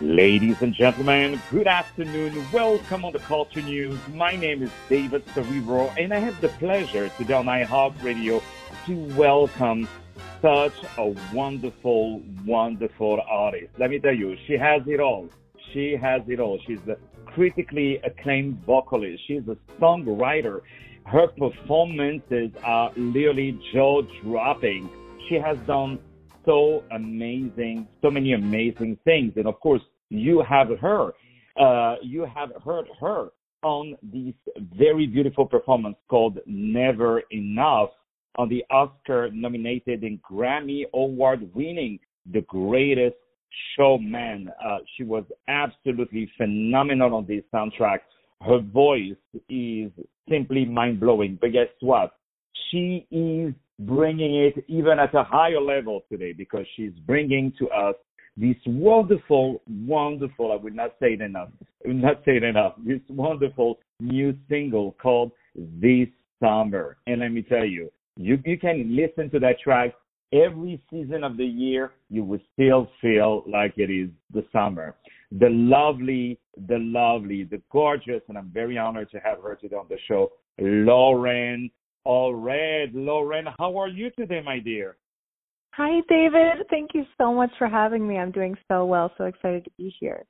Ladies and gentlemen, good afternoon. Welcome on the Culture News. My name is David Cerebro, and I have the pleasure today on iHeart Radio to welcome such a wonderful, wonderful artist. Let me tell you, she has it all. She has it all. She's a critically acclaimed vocalist. She's a songwriter. Her performances are literally jaw dropping. She has done so amazing, so many amazing things. And of course, you have her, uh, you have heard her on this very beautiful performance called Never Enough on the Oscar nominated and Grammy award winning The Greatest Showman. Uh, she was absolutely phenomenal on this soundtrack. Her voice is simply mind blowing. But guess what? She is bringing it even at a higher level today because she's bringing to us this wonderful, wonderful, I would not say it enough, I would not say it enough, this wonderful new single called This Summer. And let me tell you, you, you can listen to that track every season of the year, you will still feel like it is the summer. The lovely, the lovely, the gorgeous, and I'm very honored to have her today on the show, Loren Allred. Loren, how are you today, my dear? Hi, David. Thank you so much for having me. I'm doing so well. So excited to be here.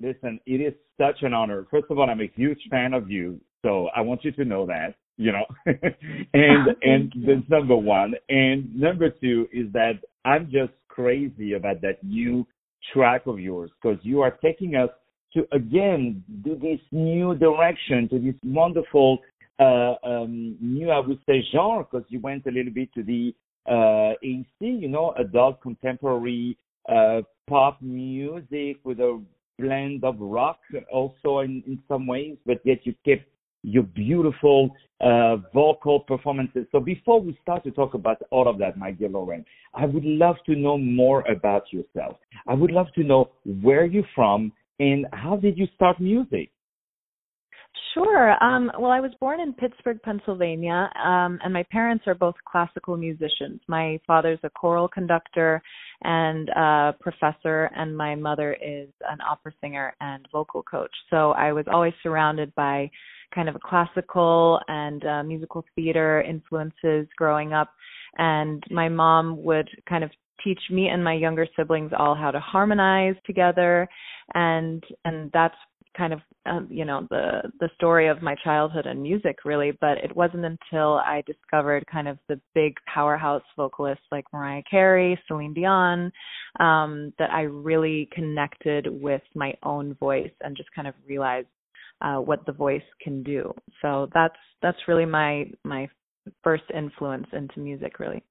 Listen, it is such an honor. First of all, I'm a huge fan of you, so I want you to know that. You know, and and that's number one. And number two is that I'm just crazy about that new track of yours because you are taking us to again do this new direction to this wonderful uh, um, new, I would say, genre because you went a little bit to the uh, AC, you know, adult contemporary uh, pop music with a blend of rock also in, in some ways, but yet you kept your beautiful uh, vocal performances. So before we start to talk about all of that, my dear Loren, I would love to know more about yourself. I would love to know where you're from and how did you start music? Sure. Um, well, I was born in Pittsburgh, Pennsylvania, um, and my parents are both classical musicians. My father's a choral conductor and a professor, and my mother is an opera singer and vocal coach. So I was always surrounded by kind of a classical and uh, musical theater influences growing up. And my mom would kind of teach me and my younger siblings all how to harmonize together and and that's kind of um, you know the the story of my childhood and music really but it wasn't until i discovered kind of the big powerhouse vocalists like mariah carey celine dion um that i really connected with my own voice and just kind of realized uh what the voice can do so that's that's really my my first influence into music really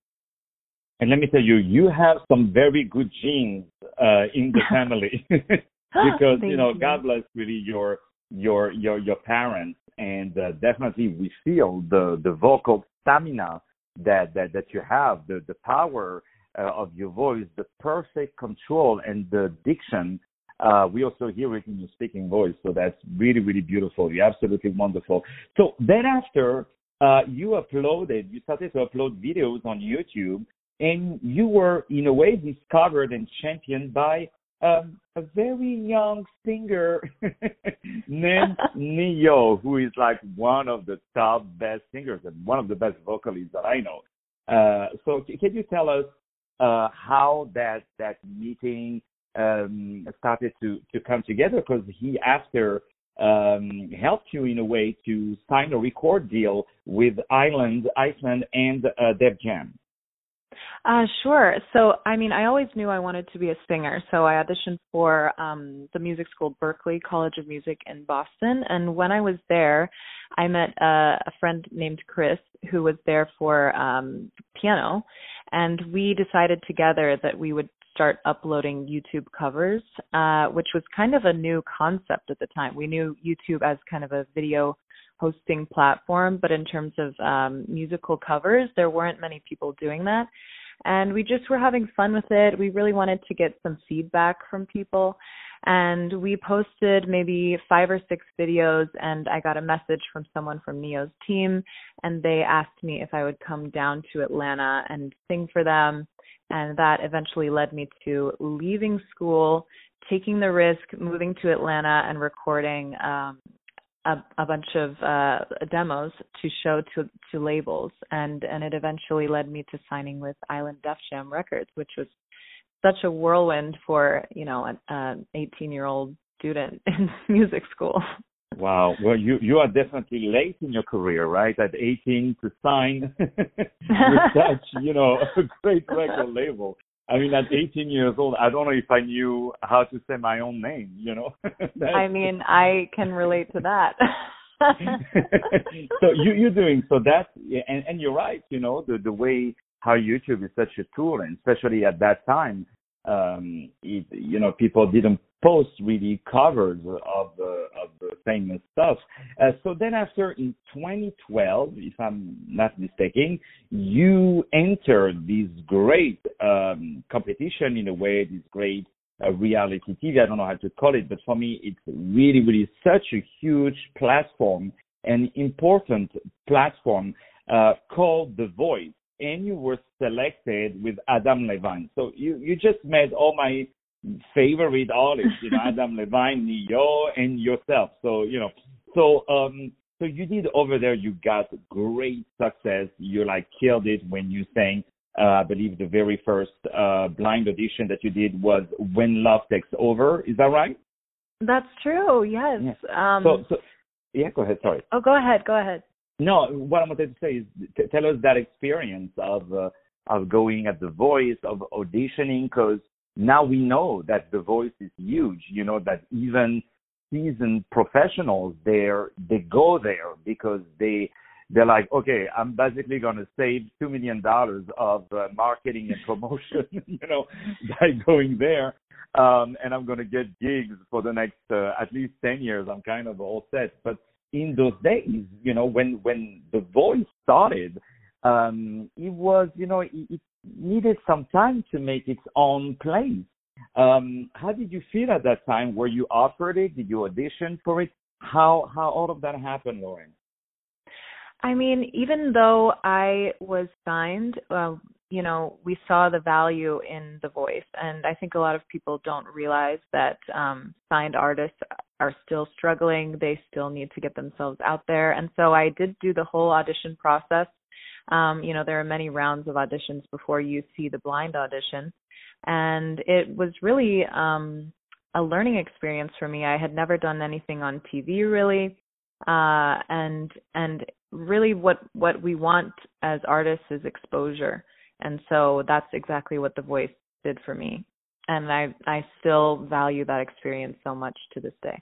and let me tell you, you have some very good genes uh, in the family. because you know, you. God bless really your your your your parents, and uh, definitely we feel the the vocal stamina that that that you have, the the power uh, of your voice, the perfect control, and the diction. Uh, we also hear it in your speaking voice, so that's really really beautiful. You're absolutely wonderful. So then after uh, you uploaded, you started to upload videos on YouTube, and you were in a way discovered and championed by um, a very young singer named Ne-Yo, who is like one of the top best singers and one of the best vocalists that I know. Uh, so can you tell us uh, how that that meeting um, started to to come together? Because he after um, helped you in a way to sign a record deal with Island Iceland and uh, Def Jam. Uh, sure. So, I mean, I always knew I wanted to be a singer. So I auditioned for um, the music school, Berklee College of Music in Boston. And when I was there, I met a, a friend named Chris who was there for um, piano. And we decided together that we would start uploading YouTube covers, uh, which was kind of a new concept at the time. We knew YouTube as kind of a video hosting platform, but in terms of um, musical covers, there weren't many people doing that. And we just were having fun with it. We really wanted to get some feedback from people. And we posted maybe five or six videos, and I got a message from someone from Ne-Yo's team, and they asked me if I would come down to Atlanta and sing for them. And that eventually led me to leaving school taking the risk, moving to Atlanta and recording um, a, a bunch of uh, demos to show to to labels, and and it eventually led me to signing with Island Def Jam Records, which was such a whirlwind for you know an 18 year old student in music school. Wow. Well, you you are definitely late in your career, right? At 18 to sign with such, you know, a great record label. I mean, at 18 years old, I don't know if I knew how to say my own name. You know. I mean, I can relate to that. so you you're doing so that, and and you're right. You know, the the way how YouTube is such a tool, and especially at that time, um, it, you know, people didn't post really covers of the of the famous stuff. Uh, so then, after in 2012, if I'm not mistaken, you entered this great um, competition in a way, this great uh, reality TV. I don't know how to call it, but for me, it's really, really such a huge platform, an important platform uh, called The Voice and you were selected with Adam Levine. So you you just met all my favorite artists, you know, Adam Levine, Ne-Yo, and yourself. So you know, so um, so you did over there. You got great success. You like killed it when you sang. Uh, I believe the very first uh, blind audition that you did was "When Love Takes Over." Is that right? That's true. Yes. Um, so, so yeah, go ahead. Sorry. Oh, go ahead. Go ahead. No, what I wanted to say is t- tell us that experience of uh, of going at the voice of auditioning because now we know that the voice is huge. You know that even seasoned professionals there they go there because they they're like, okay, I'm basically going to save two million dollars of uh, marketing and promotion, you know, by going there, um, and I'm going to get gigs for the next uh, at least ten years. I'm kind of all set, but in those days, you know, when when the voice started, um, it was, you know, it, it needed some time to make its own place. Um, how did you feel at that time? Were you offered it? Did you audition for it? How how all of that happened, Loren? I mean, even though I was signed, uh, you know, we saw the value in the voice, and I think a lot of people don't realize that um, signed artists are still struggling. They still need to get themselves out there. And so I did do the whole audition process. Um, you know, there are many rounds of auditions before you see the blind audition. And it was really um a learning experience for me. I had never done anything on TV really. Uh and and really what what we want as artists is exposure. And so that's exactly what the voice did for me. And I I still value that experience so much to this day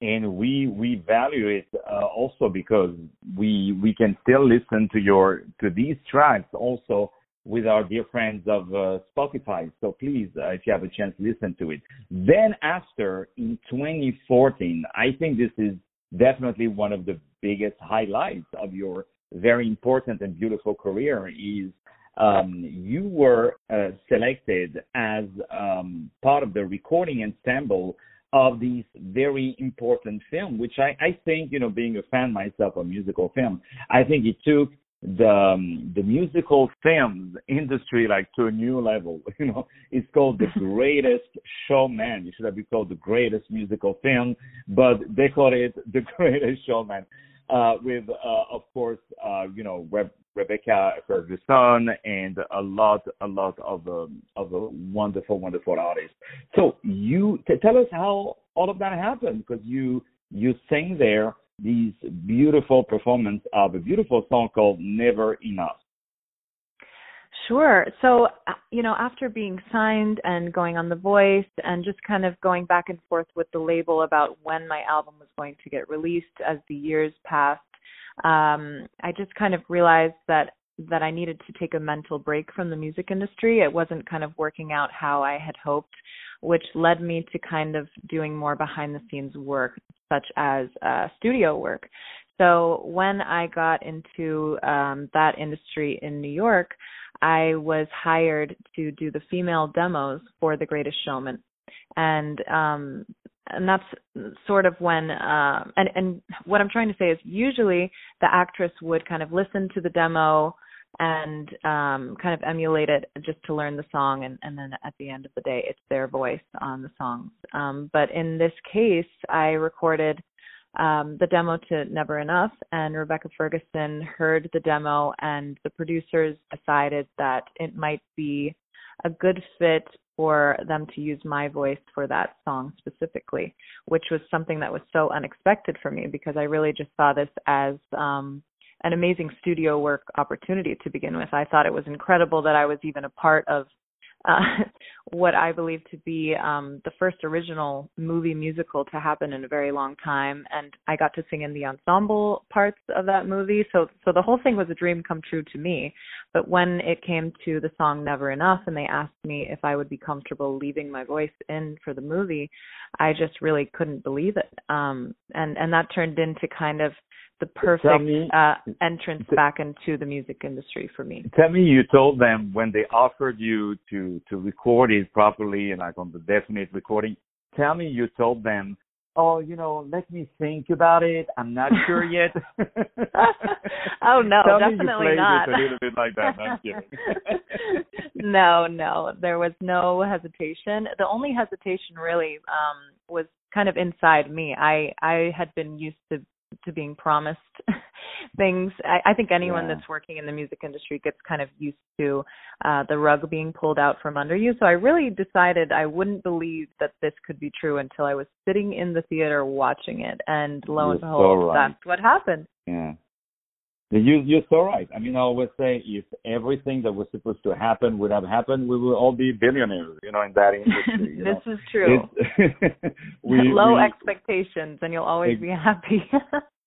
and we we value it uh, also because we we can still listen to your to these tracks also with our dear friends of uh, Spotify. So please, uh, if you have a chance, listen to it. Then after in 2014, I think this is definitely one of the biggest highlights of your very important and beautiful career is um, you were uh, selected as um, part of the recording ensemble of these very important film, which I, I think, you know, being a fan myself of musical film, I think it took the um, the musical films industry like to a new level. You know, it's called the Greatest Showman. It should have been called the Greatest Musical Film, but they call it the Greatest Showman. Uh, with, uh, of course, uh, you know, Re- Rebecca Ferguson and a lot, a lot of um, of a wonderful, wonderful artists. So you t- tell us how all of that happened because you you sang there these beautiful performance of a beautiful song called Never Enough. Sure. So, uh, you know, after being signed and going on The Voice and just kind of going back and forth with the label about when my album was going to get released as the years passed, um, I just kind of realized that that I needed to take a mental break from the music industry. It wasn't kind of working out how I had hoped, which led me to kind of doing more behind the scenes work, such as uh, studio work. So when I got into um, that industry in New York, I was hired to do the female demos for The Greatest Showman. And um and that's sort of when uh, and and what I'm trying to say is usually the actress would kind of listen to the demo and um, kind of emulate it just to learn the song, and, and then at the end of the day, it's their voice on the songs. Um, but in this case, I recorded um, the demo to Never Enough, and Rebecca Ferguson heard the demo, and the producers decided that it might be a good fit for them to use my voice for that song specifically, which was something that was so unexpected for me because I really just saw this as um, an amazing studio work opportunity to begin with. I thought it was incredible that I was even a part of uh, what I believe to be um, the first original movie musical to happen in a very long time, and I got to sing in the ensemble parts of that movie. So, so the whole thing was a dream come true to me. But when it came to the song "Never Enough" and they asked me if I would be comfortable leaving my voice in for the movie, I just really couldn't believe it. Um, and and that turned into kind of the perfect me, uh, entrance back into the music industry for me. Tell me, you told them when they offered you to to record it properly and like on the definite recording. Tell me, you told them, "Oh, you know, let me think about it. I'm not sure yet." oh no, Tell definitely not. a little bit like that. no, no, there was no hesitation. The only hesitation really um was kind of inside me. I I had been used to to being promised things. I, I think anyone yeah. that's working in the music industry gets kind of used to uh the rug being pulled out from under you. So I really decided I wouldn't believe that this could be true until I was sitting in the theater watching it and lo you're and behold so right. that's what happened. Yeah. You, you're so right. I mean, I always say if everything that was supposed to happen would have happened, we would all be billionaires, you know, in that industry. this know? is true. we, Low we, expectations, and you'll always ex- be happy.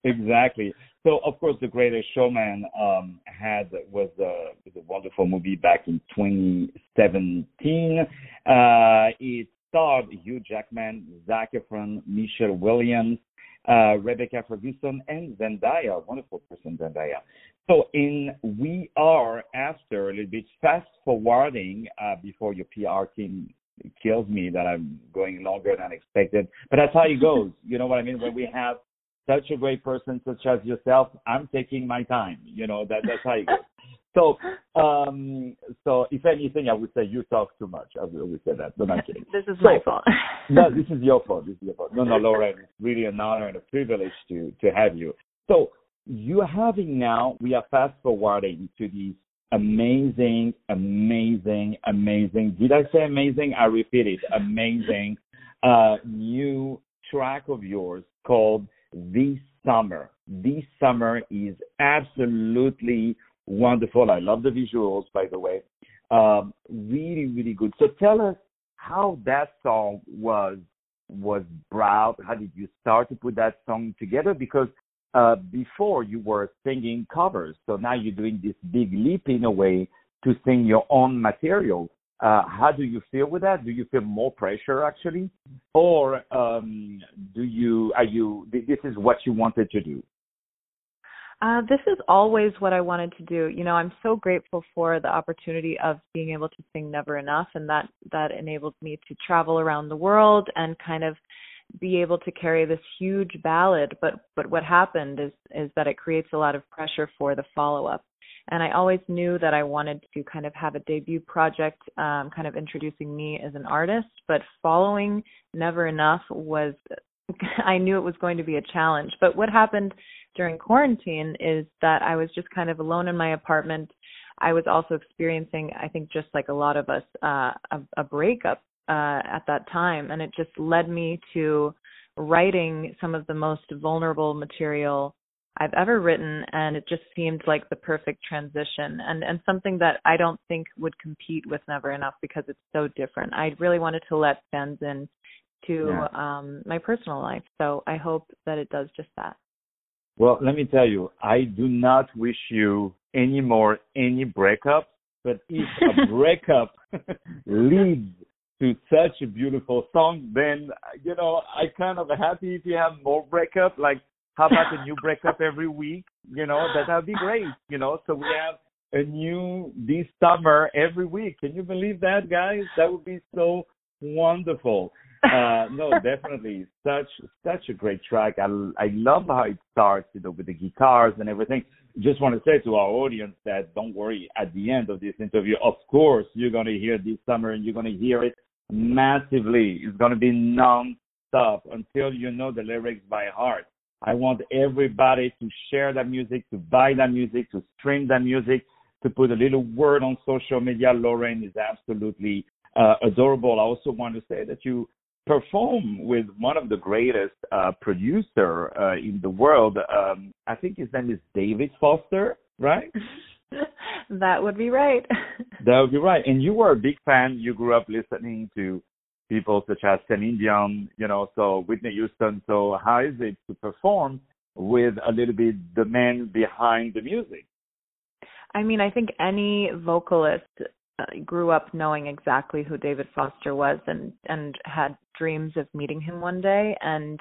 exactly. So, of course, The Greatest Showman um, had was a, was a wonderful movie back in 2017. Uh, it starred Hugh Jackman, Zac Efron, Michelle Williams, uh, Rebecca Ferguson, and Zendaya, wonderful person, Zendaya. So in we are after a little bit fast forwarding uh, before your PR team kills me that I'm going longer than expected, but that's how it goes. you know what I mean? When we have such a great person such as yourself, I'm taking my time. You know that that's how it goes. So, um, so if anything, I would say you talk too much. I would say that. No, I'm kidding. this is so, my fault. no, this is your fault. This is your fault. No, no, Lauren, it's really an honor and a privilege to to have you. So you're having now, we are fast forwarding to these amazing, amazing, amazing. Did I say amazing? I repeat it. Amazing uh, new track of yours called "This Summer." This summer is absolutely wonderful. I love the visuals, by the way. Um, really, really good. So tell us how that song was was brought. How did you start to put that song together? Because uh, before you were singing covers, so now you're doing this big leap in a way to sing your own material. Uh, how do you feel with that? Do you feel more pressure actually, or um, do you are you this is what you wanted to do? Uh, this is always what I wanted to do. You know, I'm so grateful for the opportunity of being able to sing Never Enough, and that that enabled me to travel around the world and kind of be able to carry this huge ballad. But but what happened is is that it creates a lot of pressure for the follow up. And I always knew that I wanted to kind of have a debut project, um, kind of introducing me as an artist. But following Never Enough was, I knew it was going to be a challenge. But what happened during quarantine is that I was just kind of alone in my apartment. I was also experiencing, I think, just like a lot of us, uh, a, a breakup uh, at that time, and it just led me to writing some of the most vulnerable material I've ever written, and it just seemed like the perfect transition, and and something that I don't think would compete with Never Enough because it's so different. I really wanted to let fans in to yeah. um my personal life, so I hope that it does just that. Well, let me tell you, I do not wish you any more any breakup. But if a breakup leads to such a beautiful song, then you know I kind of happy if you have more breakup. Like, how about a new breakup every week? You know that would be great. You know, so we have a new this summer every week. Can you believe that, guys? That would be so wonderful uh, no, definitely such such a great track. I I love how it starts, you know, with the guitars and everything. just want to say to our audience that don't worry. At the end of this interview, of course, you're to hear this summer, and you're to hear it massively. It's to be non-stop until you know the lyrics by heart. I want everybody to share that music, to buy that music, to stream that music, to put a little word on social media. Loren is absolutely uh, adorable. I also want to say that you perform with one of the greatest uh, producer uh, in the world. Um, I think his name is David Foster, right? that would be right. that would be right. And you were a big fan. You grew up listening to people such as Celine Dion, you know, so Whitney Houston. So how is it to perform with a little bit the man behind the music? I mean, I think any vocalist uh, grew up knowing exactly who David Foster was and and had dreams of meeting him one day. And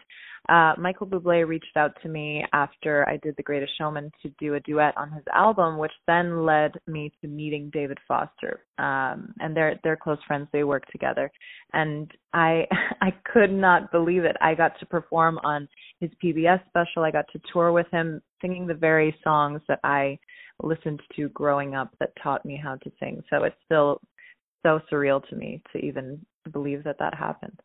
uh Michael Bublé reached out to me after I did The Greatest Showman to do a duet on his album which then led me to meeting David Foster. Um and they're they're close friends. They work together. And I I could not believe it. I got to perform on his PBS special. I got to tour with him singing the very songs that I listened to growing up that taught me how to sing. So it's still so surreal to me to even believe that that happened.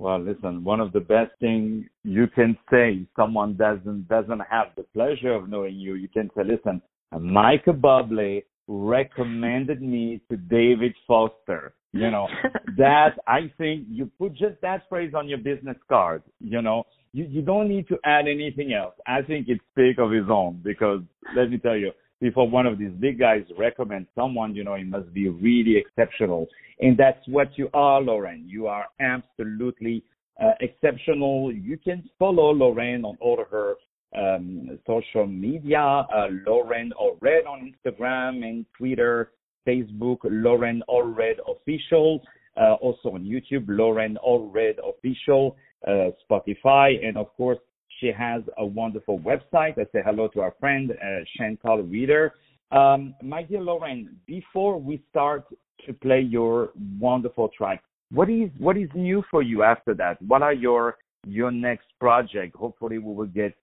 Well, listen, one of the best things you can say, someone doesn't doesn't have the pleasure of knowing you, you can say, listen, Michael Bublé recommended me to David Foster. You know, that I think you put just that phrase on your business card, you know, you, you don't need to add anything else. I think it speaks of his own because let me tell you, before one of these big guys recommends someone, you know, it must be really exceptional. And that's what you are, Loren. You are absolutely uh, exceptional. You can follow Loren on all of her um, social media, uh, Loren Allred on Instagram and Twitter, Facebook, Loren Allred Official, uh, also on YouTube, Loren Allred Official uh, Spotify, and of course, she has a wonderful website. I say hello to our friend uh, Chantal Reader. Um, my dear Loren, before we start to play your wonderful track, what is what is new for you after that? What are your your next project? Hopefully, we will get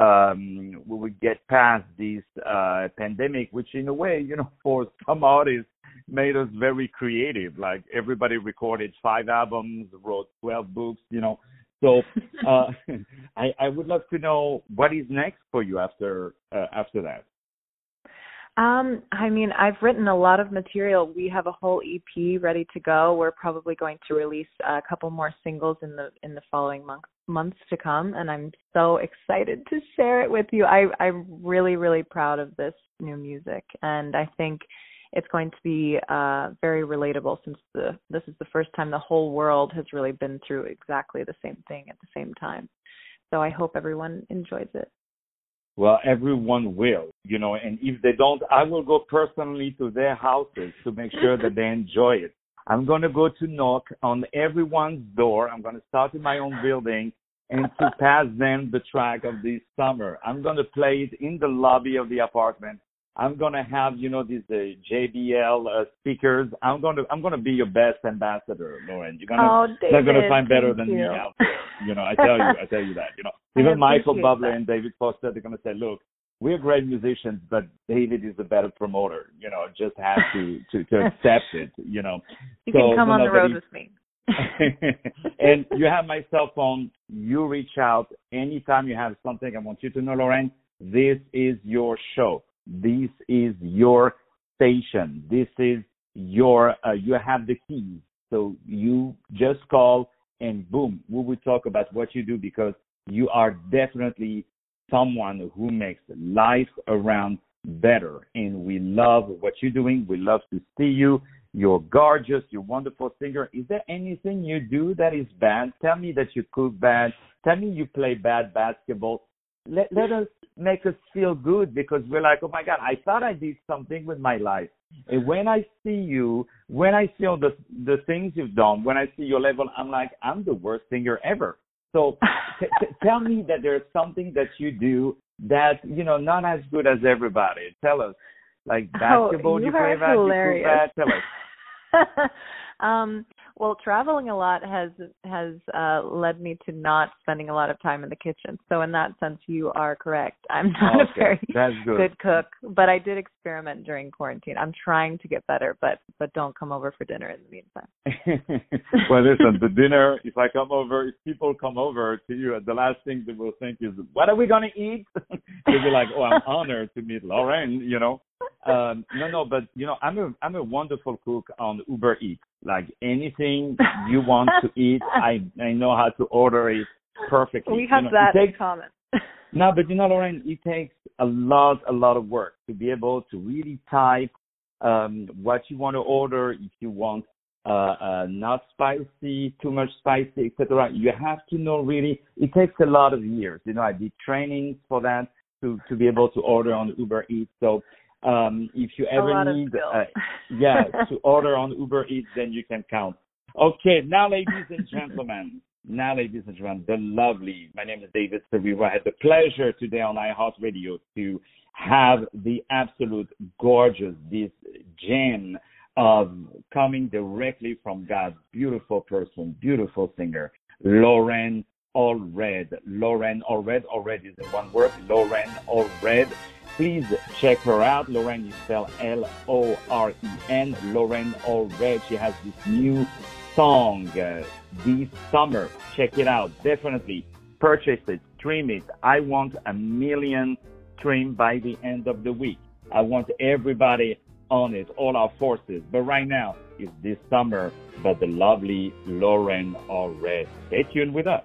um, we will get past this uh, pandemic, which in a way, you know, for some artists made us very creative. Like everybody recorded five albums, wrote 12 books, you know, so uh, I, I would love to know what is next for you after uh, after that. Um, I mean, I've written a lot of material. We have a whole EP ready to go. We're probably going to release a couple more singles in the in the following month, months to come, and I'm so excited to share it with you. I I'm really really proud of this new music, and I think it's going to be uh, very relatable since the this is the first time the whole world has really been through exactly the same thing at the same time. So I hope everyone enjoys it. Well, everyone will, you know, and if they don't, I will go personally to their houses to make sure that they enjoy it. I'm going to go to knock on everyone's door. I'm going to start in my own building and to pass them the track of this summer. I'm going to play it in the lobby of the apartment I'm gonna have you know these uh, JBL uh, speakers. I'm gonna I'm gonna be your best ambassador, Loren. You're gonna oh, David, gonna find better than you. me out there. You know, I tell you, I tell you that. You know, even Michael Bublé and David Foster, they're gonna say, look, we're great musicians, but David is a better promoter. You know, just have to to to accept it. You know, you so, can come on the road with me. and you have my cell phone. You reach out anytime you have something. I want you to know, Loren, this is your show this is your station. This is your, uh, you have the keys. So you just call and boom, we will talk about what you do because you are definitely someone who makes life around better. And we love what you're doing. We love to see you. You're gorgeous. You're wonderful singer. Is there anything you do that is bad? Tell me that you cook bad. Tell me you play bad basketball. Let, let us make us feel good because we're like, oh my God, I thought I did something with my life. And when I see you, when I see all the the things you've done, when I see your level, I'm like, I'm the worst singer ever. So t- t- tell me that there's something that you do that you know not as good as everybody. Tell us, like oh, basketball, oh, you, you play you bad. Tell us. um, well, traveling a lot has has uh led me to not spending a lot of time in the kitchen. So in that sense, you are correct. I'm not okay. a very That's good. good cook, but I did experiment during quarantine. I'm trying to get better, but but don't come over for dinner in the meantime. well, listen, the dinner, if I come over, if people come over to you, the last thing they will think is, what are we going to eat? They'll be like, oh, I'm honored to meet Loren, you know. Um, no, no, but, you know, I'm a, I'm a wonderful cook on Uber Eats. Like anything you want to eat, I, I know how to order it perfectly. We have you know, that takes, in common. no, but you know, Loren, it takes a lot, a lot of work to be able to really type um, what you want to order. If you want uh, uh, not spicy, too much spicy, etc. You have to know really. It takes a lot of years. You know, I did trainings for that to to be able to order on Uber Eats. So um, if you ever need, uh, yeah, to order on Uber Eats, then you can count. Okay, now, ladies and gentlemen, now, ladies and gentlemen, the lovely. My name is David Severo. I had the pleasure today on iHeartRadio to have the absolute gorgeous, this gem of coming directly from God's beautiful person, beautiful singer, Loren Allred. Loren Allred, Allred is in one word, Loren Allred. Please check her out. Loren is spelled L-O-R-E-N. Loren Allred. She has this new song uh, this summer. Check it out. Definitely purchase it, stream it. I want a million stream by the end of the week. I want everybody on it, all our forces. But right now, it's this summer, but the lovely Loren Allred. Stay tuned with us.